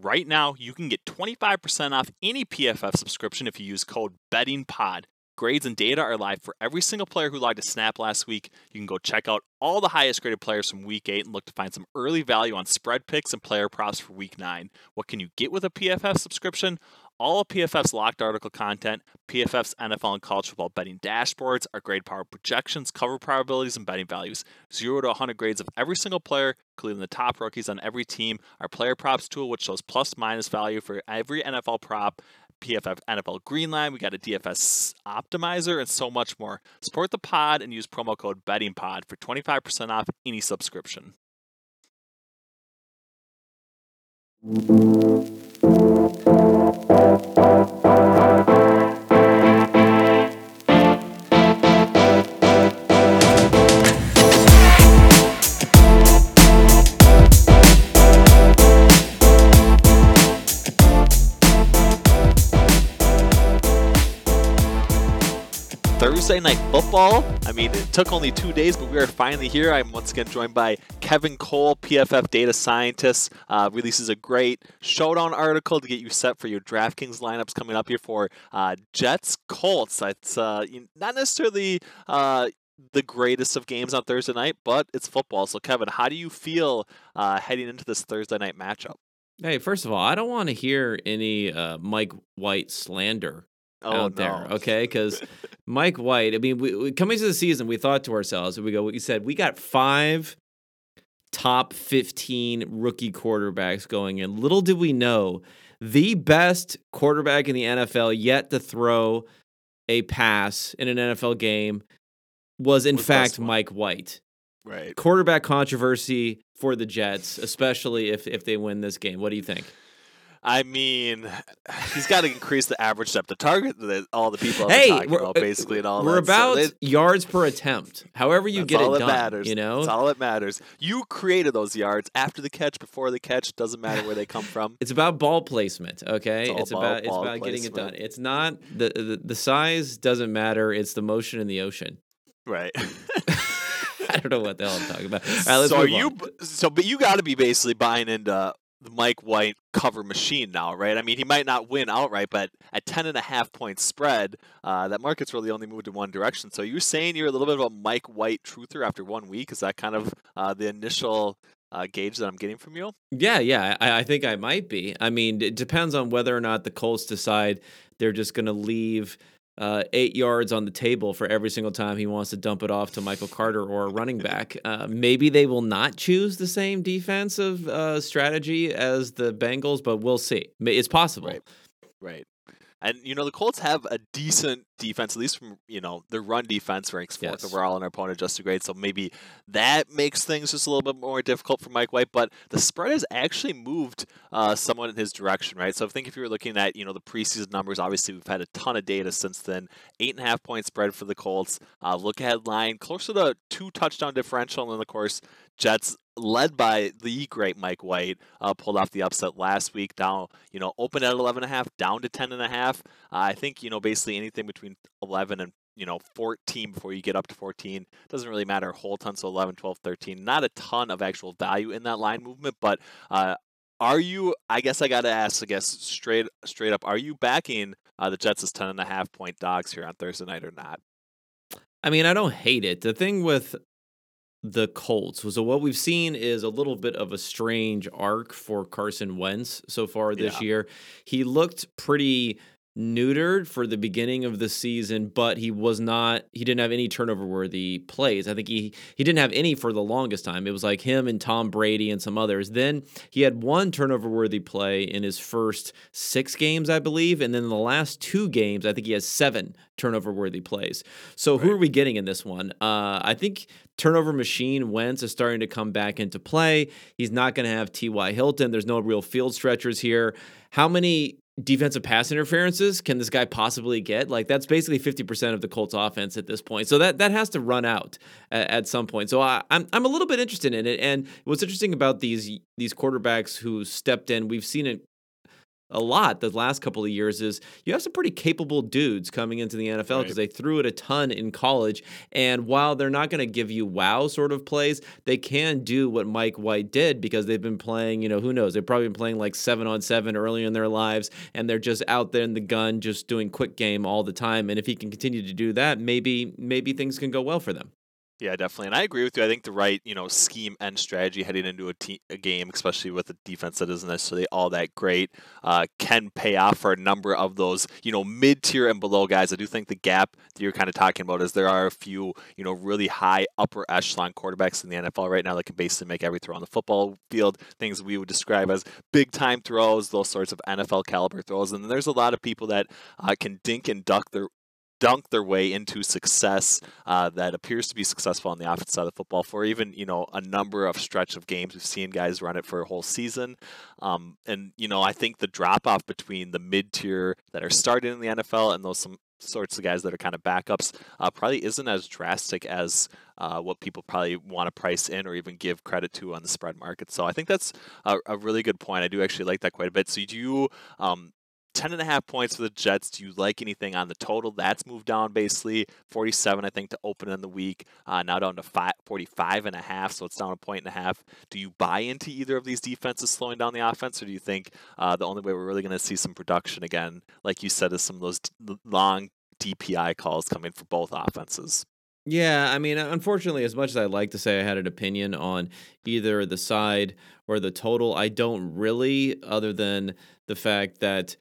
Right now, you can get 25% off any PFF subscription if you use code BettingPod. Grades and data are live for every single player who logged a snap last week. You can go check out all the highest graded players from week 8 and look to find some early value on spread picks and player props for week 9. What can you get with a PFF subscription? All of PFF's locked article content, PFF's NFL and college football betting dashboards, our grade power projections, cover probabilities, and betting values. Zero to 100 grades of every single player, including the top rookies on every team. Our player props tool, which shows plus minus value for every NFL prop. PFF NFL Green Line. We got a DFS optimizer and so much more. Support the pod and use promo code BettingPod for 25% off any subscription. Música Thursday night football. I mean, it took only two days, but we are finally here. I'm once again joined by Kevin Cole, PFF data scientist. Uh, releases a great showdown article to get you set for your DraftKings lineups coming up here for uh, Jets Colts. It's uh, not necessarily uh, the greatest of games on Thursday night, but it's football. So, Kevin, how do you feel uh, heading into this Thursday night matchup? Hey, first of all, I don't want to hear any uh, Mike White slander oh, out no. there, okay? Because Mike White, I mean, we, we, coming to the season, we thought to ourselves, we go, we said, we got five top 15 rookie quarterbacks going in. Little did we know, the best quarterback in the NFL yet to throw a pass in an NFL game was, in was fact, Mike White. Right. Quarterback controversy for the Jets, especially if, if they win this game. What do you think? I mean, he's got to increase the average depth of target that all the people hey, talking about, uh, basically, and all we're that. about so they, yards per attempt. However you get it done, matters. you know, that's all that matters. You created those yards after the catch, before the catch. Doesn't matter where they come from. It's about ball placement. Okay, it's, it's about, about it's about placement. getting it done. It's not the, the the size doesn't matter. It's the motion in the ocean. Right. I don't know what the hell I'm talking about. so you, on. so but you got to be basically buying into the Mike White cover machine now, right? I mean, he might not win outright, but at 10 and a half point spread, uh, that market's really only moved in one direction. So you're saying you're a little bit of a Mike White truther after one week? Is that kind of uh, the initial uh, gauge that I'm getting from you? Yeah, yeah, I, I, think I might be. I mean, it depends on whether or not the Colts decide they're just going to leave – uh, eight yards on the table for every single time he wants to dump it off to Michael Carter or a running back. Uh, maybe they will not choose the same defensive uh, strategy as the Bengals, but we'll see. It's possible. Right. Right. And you know the Colts have a decent defense, at least from you know their run defense ranks fourth yes. overall in our opponent adjusted grade. So maybe that makes things just a little bit more difficult for Mike White. But the spread has actually moved uh, somewhat in his direction, right? So I think if you were looking at you know the preseason numbers, obviously we've had a ton of data since then. Eight and a half point spread for the Colts. Uh, look ahead line closer to two touchdown differential, and then of course Jets led by the great Mike White, uh, pulled off the upset last week. Down, you know, open at 11 and a half, down to 10 and a half. Uh, I think you know basically anything between 11 and you know 14 before you get up to 14 doesn't really matter a whole ton so 11 12 13 not a ton of actual value in that line movement but uh, are you i guess i gotta ask i guess straight straight up are you backing uh, the jets as 10 and a half point dogs here on thursday night or not I mean, I don't hate it. The thing with the Colts. So what we've seen is a little bit of a strange arc for Carson Wentz so far this yeah. year. He looked pretty neutered for the beginning of the season, but he was not he didn't have any turnover worthy plays. I think he he didn't have any for the longest time. It was like him and Tom Brady and some others. Then he had one turnover worthy play in his first 6 games, I believe, and then the last 2 games, I think he has 7 turnover worthy plays. So right. who are we getting in this one? Uh, I think turnover machine Wentz is starting to come back into play. He's not going to have T.Y. Hilton. There's no real field stretchers here. How many defensive pass interferences can this guy possibly get? Like that's basically 50% of the Colts offense at this point. So that that has to run out at, at some point. So I, I'm I'm a little bit interested in it. And what's interesting about these these quarterbacks who stepped in, we've seen it a lot the last couple of years is you have some pretty capable dudes coming into the NFL because right. they threw it a ton in college. And while they're not going to give you wow sort of plays, they can do what Mike White did because they've been playing, you know, who knows? They've probably been playing like seven on seven earlier in their lives and they're just out there in the gun, just doing quick game all the time. And if he can continue to do that, maybe maybe things can go well for them. Yeah, definitely. And I agree with you. I think the right, you know, scheme and strategy heading into a, te- a game, especially with a defense that isn't necessarily all that great, uh, can pay off for a number of those, you know, mid tier and below guys. I do think the gap that you're kind of talking about is there are a few, you know, really high upper echelon quarterbacks in the NFL right now that can basically make every throw on the football field, things we would describe as big time throws, those sorts of NFL caliber throws. And then there's a lot of people that uh, can dink and duck their dunk their way into success uh, that appears to be successful on the offensive side of the football for even you know a number of stretch of games. We've seen guys run it for a whole season, um, and you know I think the drop off between the mid tier that are starting in the NFL and those some sorts of guys that are kind of backups uh, probably isn't as drastic as uh, what people probably want to price in or even give credit to on the spread market. So I think that's a, a, really good point. I do actually like that quite a bit. So do you um, 10 and a half points for the Jets. Do you like anything on the total? That's moved down basically 47, I think, to open in the week. Uh, now down to five, 45 and a half, so it's down a point and a half. Do you buy into either of these defenses slowing down the offense, or do you think uh, the only way we're really going to see some production again, like you said, is some of those long DPI calls coming for both offenses? Yeah, I mean, unfortunately, as much as I'd like to say I had an opinion on either the side or the total, I don't really, other than the fact that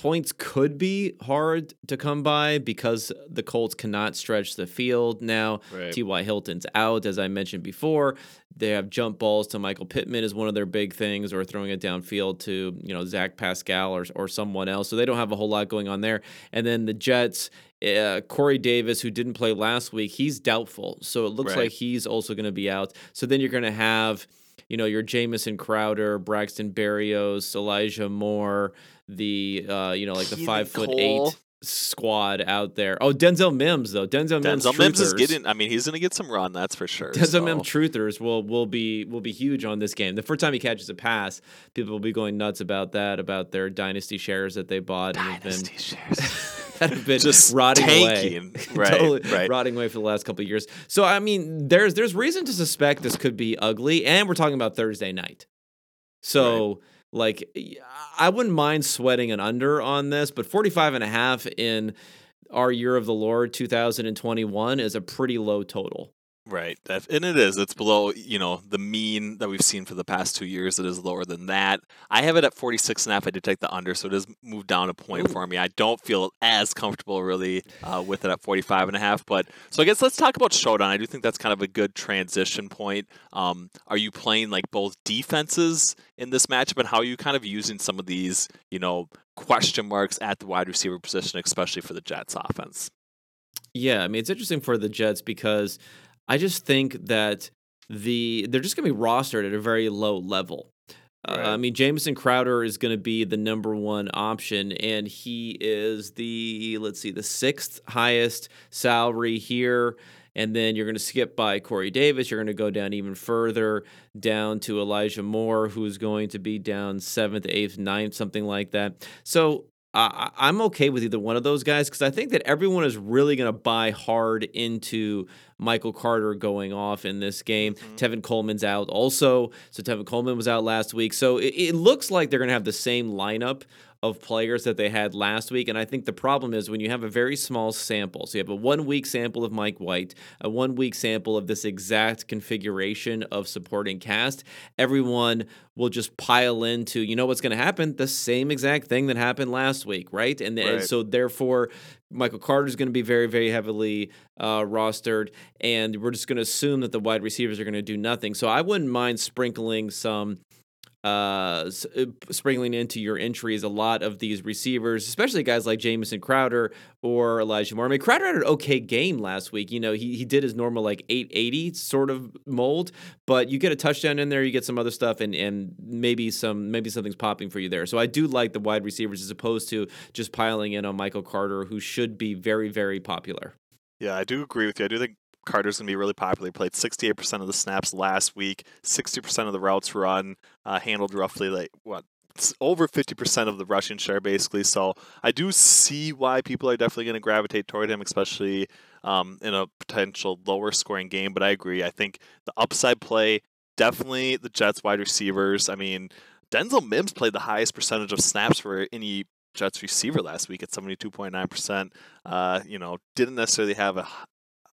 points could be hard to come by because the Colts cannot stretch the field now. Right. T.Y. Hilton's out, as I mentioned before. They have jump balls to Michael Pittman is one of their big things, or throwing it downfield to you know Zach Pascal or or someone else. So they don't have a whole lot going on there. And then the Jets. Uh, Corey Davis, who didn't play last week, he's doubtful. So it looks right. like he's also going to be out. So then you're going to have, you know, your Jamison Crowder, Braxton Berrios, Elijah Moore, the uh, you know like the five foot eight squad out there. Oh, Denzel Mims though. Denzel Mims. Denzel Mims is getting. I mean, he's going to get some run. That's for sure. Denzel so. Mims truthers will will be will be huge on this game. The first time he catches a pass, people will be going nuts about that. About their dynasty shares that they bought. Dynasty and shares. that have been just rotting tanking. away, right, totally right. rotting away for the last couple of years. So I mean, there's there's reason to suspect this could be ugly, and we're talking about Thursday night. So. Right like I wouldn't mind sweating an under on this, but 45 and a half in our year of the Lord 2021 is a pretty low total. Right. And it is. It's below, you know, the mean that we've seen for the past two years. It is lower than that. I have it at 46 and a half. I did take the under, so it has moved down a point Ooh. for me. I don't feel as comfortable really uh, with it at 45 and a half. But so I guess let's talk about Showdown. I do think that's kind of a good transition point. Um, are you playing like both defenses in this matchup and how are you kind of using some of these, you know, question marks at the wide receiver position, especially for the Jets offense? Yeah, I mean, it's interesting for the Jets because I just think that the they're just going to be rostered at a very low level. Right. Uh, I mean, Jamison Crowder is going to be the number one option, and he is the let's see, the sixth highest salary here. And then you're going to skip by Corey Davis. You're going to go down even further, down to Elijah Moore, who's going to be down seventh, eighth, ninth, something like that. So uh, I'm okay with either one of those guys because I think that everyone is really going to buy hard into Michael Carter going off in this game. Mm-hmm. Tevin Coleman's out also. So Tevin Coleman was out last week. So it, it looks like they're going to have the same lineup of players that they had last week. And I think the problem is when you have a very small sample, so you have a one week sample of Mike White, a one week sample of this exact configuration of supporting cast, everyone will just pile into, you know what's going to happen? The same exact thing that happened last week, right? And, right. and so therefore, Michael Carter is going to be very, very heavily uh, rostered, and we're just going to assume that the wide receivers are going to do nothing. So I wouldn't mind sprinkling some uh, uh, sprinkling into your entries a lot of these receivers, especially guys like Jamison Crowder or Elijah Moore. I mean, Crowder had an okay game last week. You know, he, he did his normal like 880 sort of mold, but you get a touchdown in there, you get some other stuff, and and maybe some maybe something's popping for you there. So I do like the wide receivers as opposed to just piling in on Michael Carter, who should be very very popular. Yeah, I do agree with you. I do think Carter's going to be really popular. He played 68% of the snaps last week, 60% of the routes run, uh, handled roughly like what over 50% of the rushing share, basically. So I do see why people are definitely going to gravitate toward him, especially um, in a potential lower scoring game. But I agree. I think the upside play, definitely the Jets wide receivers. I mean, Denzel Mims played the highest percentage of snaps for any Jets receiver last week at 72.9%. Uh, you know, didn't necessarily have a,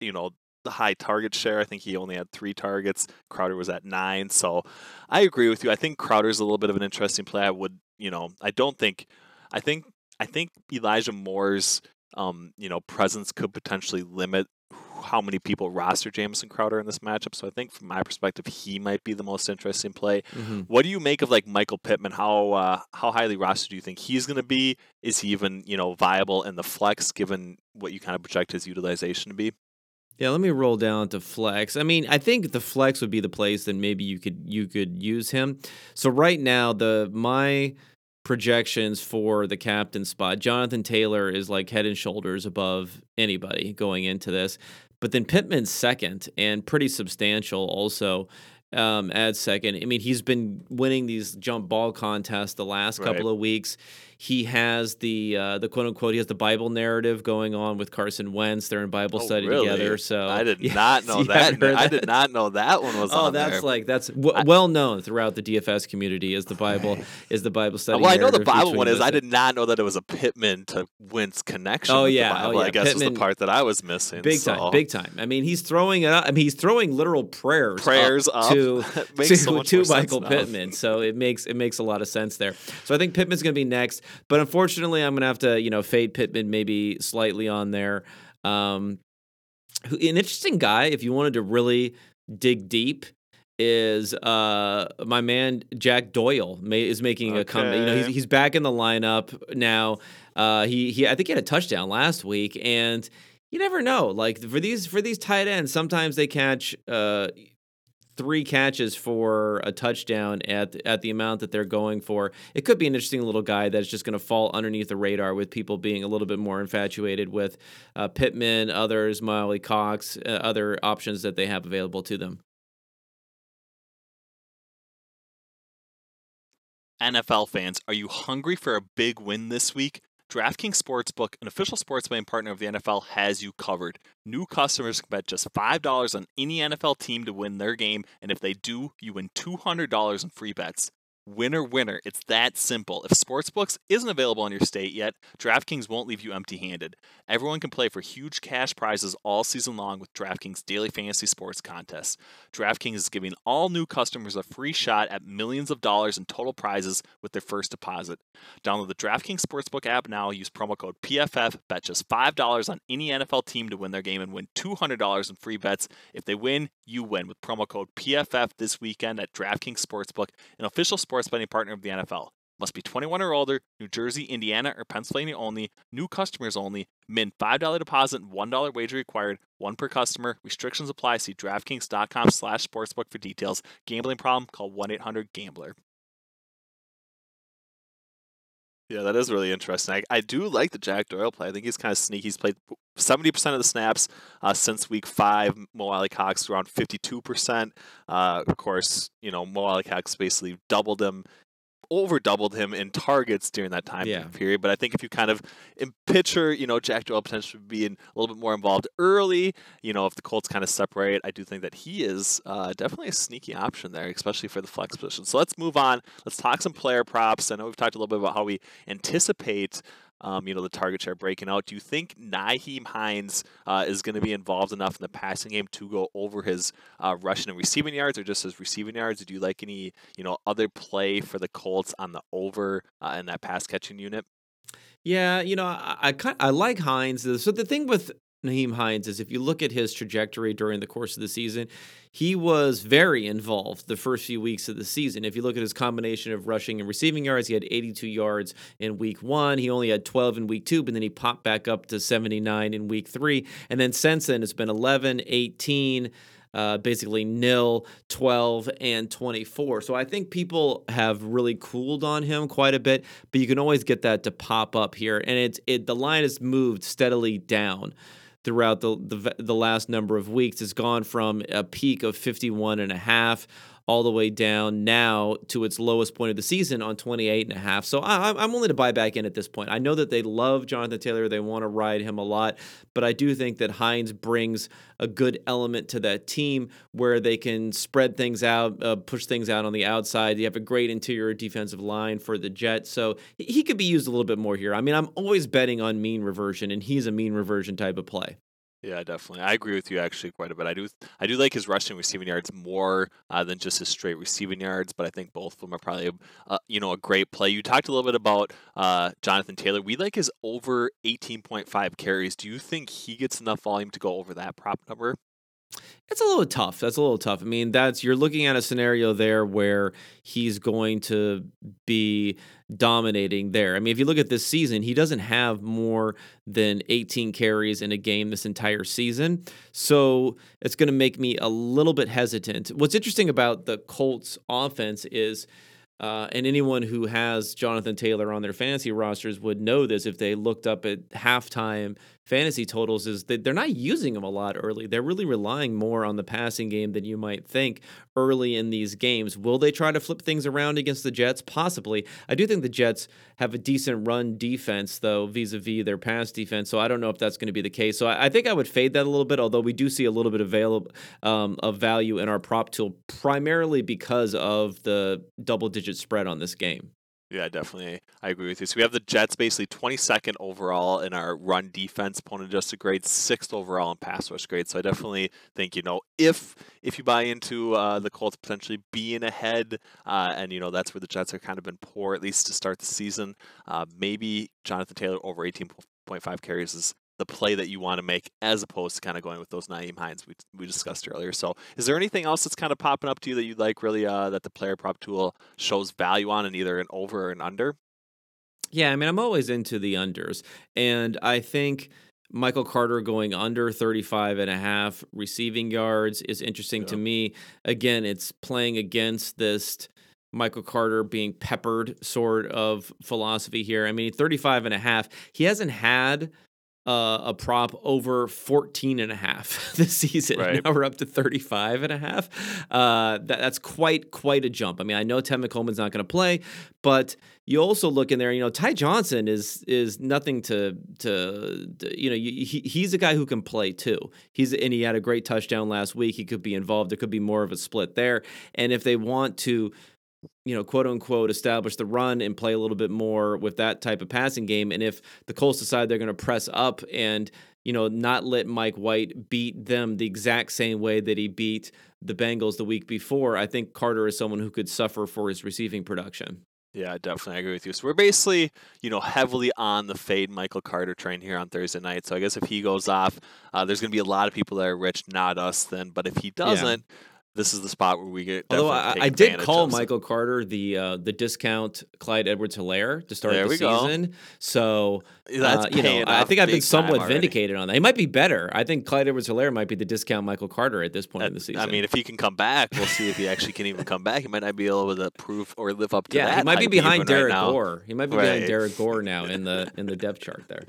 you know, the high target share. I think he only had three targets. Crowder was at nine. So I agree with you. I think Crowder's a little bit of an interesting play. I would, you know, I don't think, I think, I think Elijah Moore's, um, you know, presence could potentially limit how many people roster Jamison Crowder in this matchup. So I think from my perspective, he might be the most interesting play. Mm-hmm. What do you make of like Michael Pittman? How uh, how highly rostered do you think he's going to be? Is he even you know viable in the flex given what you kind of project his utilization to be? Yeah, let me roll down to flex. I mean, I think the flex would be the place that maybe you could you could use him. So right now, the my projections for the captain spot, Jonathan Taylor is like head and shoulders above anybody going into this. But then Pittman's second and pretty substantial also um, at second. I mean, he's been winning these jump ball contests the last right. couple of weeks. He has the uh, the quote unquote he has the Bible narrative going on with Carson Wentz. They're in Bible oh, study really? together. So I did yes, not know that. that. I did not know that one was. Oh, that's there. like that's w- I, well known throughout the DFS community as the Bible is the Bible study. Well, I know the Bible one is. I did not know that it was a Pittman to Wentz connection. Oh yeah, oh, yeah. I guess Pittman, was the part that I was missing. Big so. time, big time. I mean, he's throwing it up. I mean, he's throwing literal prayers, prayers up, up. to to, so to Michael Pittman. So it makes it makes a lot of sense there. So I think Pittman's going to be next, but unfortunately I'm gonna have to you know fade Pittman maybe slightly on there. Um, an interesting guy if you wanted to really dig deep is uh my man Jack Doyle is making okay. a comeback. You know, he's he's back in the lineup now. Uh, he he I think he had a touchdown last week, and you never know. Like for these for these tight ends, sometimes they catch uh three catches for a touchdown at at the amount that they're going for. It could be an interesting little guy that's just going to fall underneath the radar with people being a little bit more infatuated with uh, Pittman, others, Mo Alie-Cox, uh, other options that they have available to them. NFL fans, are you hungry for a big win this week? DraftKings Sportsbook, an official sports betting partner of the NFL, has you covered. New customers can bet just $5 on any NFL team to win their game, and if they do, you win $200 in free bets. Winner, winner. It's that simple. If Sportsbooks isn't available in your state yet, DraftKings won't leave you empty handed. Everyone can play for huge cash prizes all season long with DraftKings Daily Fantasy Sports Contests. DraftKings is giving all new customers a free shot at millions of dollars in total prizes with their first deposit. Download the DraftKings Sportsbook app now, use promo code PFF, bet just $5 on any NFL team to win their game, and win $200 in free bets. If they win, you win with promo code PFF this weekend at DraftKings Sportsbook, an official sports betting partner of the NFL. Must be 21 or older, New Jersey, Indiana, or Pennsylvania only, new customers only, min $5 deposit, $1 wager required, one per customer. Restrictions apply. See DraftKings.com slash sportsbook for details. Gambling problem? Call 1-800-GAMBLER. Yeah, that is really interesting. I, I do like the Jack Doyle play. I think he's kind of sneaky. He's played 70% of the snaps uh, since week five. Mo Alie-Cox around 52%. Uh, of course, you know, Mo Alie-Cox basically doubled him over doubled him in targets during that time yeah. period. But I think if you kind of in pitcher, you know, Jack Doyle potentially being a little bit more involved early, you know, if the Colts kind of separate, I do think that he is uh, definitely a sneaky option there, especially for the flex position. So let's move on. Let's talk some player props. I know we've talked a little bit about how we anticipate um, you know, the target share breaking out. Do you think Nyheim Hines uh, is going to be involved enough in the passing game to go over his uh, rushing and receiving yards, or just his receiving yards? Do you like any, you know, other play for the Colts on the over uh, in that pass catching unit? Yeah, you know, I I, I like Hines. So the thing with Nyheim Hines is if you look at his trajectory during the course of the season, he was very involved the first few weeks of the season. If you look at his combination of rushing and receiving yards, he had 82 yards in week one. He only had 12 in week two, but then he popped back up to 79 in week three. And then since then, it's been 11, 18. Uh, basically nil, 12, and 24. So I think people have really cooled on him quite a bit, but you can always get that to pop up here. And it's it the line has moved steadily down throughout the, the, the last number of weeks. It's gone from a peak of 51 and a half all the way down now to its lowest point of the season on 28 and a half. So I, I'm willing to buy back in at this point. I know that they love Jonathan Taylor. They want to ride him a lot, but I do think that Hines brings a good element to that team where they can spread things out, uh, push things out on the outside. You have a great interior defensive line for the Jets. So he could be used a little bit more here. I mean, I'm always betting on mean reversion, and he's a mean reversion type of play. Yeah, definitely. I agree with you actually quite a bit. I do I do like his rushing receiving yards more uh, than just his straight receiving yards, but I think both of them are probably a, you know a great play. You talked a little bit about uh, Jonathan Taylor. We like his over 18.5 carries. Do you think he gets enough volume to go over that prop number? It's a little tough. That's a little tough. I mean, that's you're looking at a scenario there where he's going to be dominating there. I mean, if you look at this season, he doesn't have more than 18 carries in a game this entire season. So it's going to make me a little bit hesitant. What's interesting about the Colts offense is uh, and anyone who has Jonathan Taylor on their fantasy rosters would know this if they looked up at halftime fantasy totals is that they're not using him a lot early. They're really relying more on the passing game than you might think early in these games. Will they try to flip things around against the Jets? Possibly. I do think the Jets have a decent run defense, though, vis a vis their pass defense. So I don't know if that's going to be the case. So I, I, think I would fade that a little bit, although we do see a little bit of, available, um, of value in our prop tool, primarily because of the double digit spread on this game. Yeah, definitely. I agree with you. So we have the Jets basically 22nd overall in our run defense opponent adjusted grade, sixth overall in pass rush grade. So I definitely think you know if if you buy into uh, the Colts potentially being ahead, uh, and you know that's where the Jets have kind of been poor at least to start the season. Uh, maybe Jonathan Taylor over 18.5 carries is the play that you want to make as opposed to kind of going with those Nyheim Hines we, we discussed earlier. So is there anything else that's kind of popping up to you that you'd like really uh, that the player prop tool shows value on in either an over or an under? Yeah, I mean, I'm always into the unders. And I think Michael Carter going under 35 and a half receiving yards is interesting yeah. to me. Again, it's playing against this Michael Carter being peppered sort of philosophy here. I mean, 35 and a half. He hasn't had uh, a prop over 14 and a half this season. Right. Now we're up to 35 and a half. Uh, that, that's quite, quite a jump. I mean, I know Tevin Coleman's not going to play, but you also look in there, you know, Ty Johnson is, is nothing to, to, to you know, he, he's a guy who can play too. He's, and he had a great touchdown last week. He could be involved. There could be more of a split there. And if they want to, you know, quote unquote, establish the run and play a little bit more with that type of passing game. And if the Colts decide they're going to press up and, you know, not let Mike White beat them the exact same way that he beat the Bengals the week before, I think Carter is someone who could suffer for his receiving production. Yeah, definitely. I agree with you. So we're basically, you know, heavily on the fade Michael Carter train here on Thursday night. So I guess if he goes off, uh, there's going to be a lot of people that are rich, not us then. But if he doesn't, yeah this is the spot where we get. Although I, I did call Michael Carter the uh, the discount Clyde Edwards-Helaire to start there the season, go. so uh, you know I think I've been somewhat vindicated on that. He might be better. I think Clyde Edwards-Helaire might be the discount Michael Carter at this point in the season. I mean, if he can come back, we'll see if he actually can even come back. He might not be able to prove or live up to yeah, that. he might be behind Derrick right Gore. He might be right. behind Derrick Gore now in the in the depth chart there.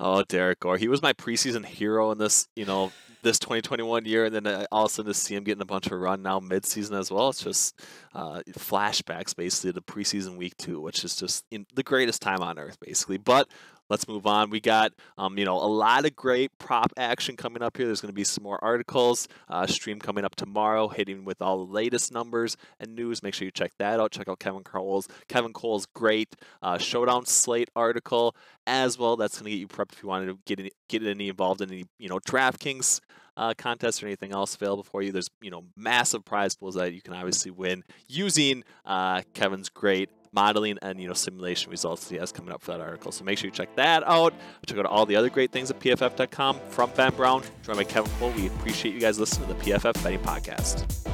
oh, Derrick Gore. He was my preseason hero in this, you know, this 2021 year, and then uh, all of a sudden to see him getting a bunch of run now midseason as well. It's just uh, flashbacks basically to preseason week two, which is just the greatest time on earth, basically. But let's move on. We got, um, you know, a lot of great prop action coming up here. There's going to be some more articles, uh, stream coming up tomorrow, hitting with all the latest numbers and news. Make sure you check that out. Check out Kevin Cole's Kevin Cole's great uh, showdown slate article as well. That's going to get you prepped if you wanted to get any, get any involved in any, you know, DraftKings uh, contests or anything else available for you. There's you know massive prize pools that you can obviously win using uh, Kevin's great modeling and you know simulation results he has coming up for that article. So make sure you check that out. Check out all the other great things at pff.com. From Ben Brown, joined by Kevin Cole. We appreciate you guys listening to the PFF Betting Podcast.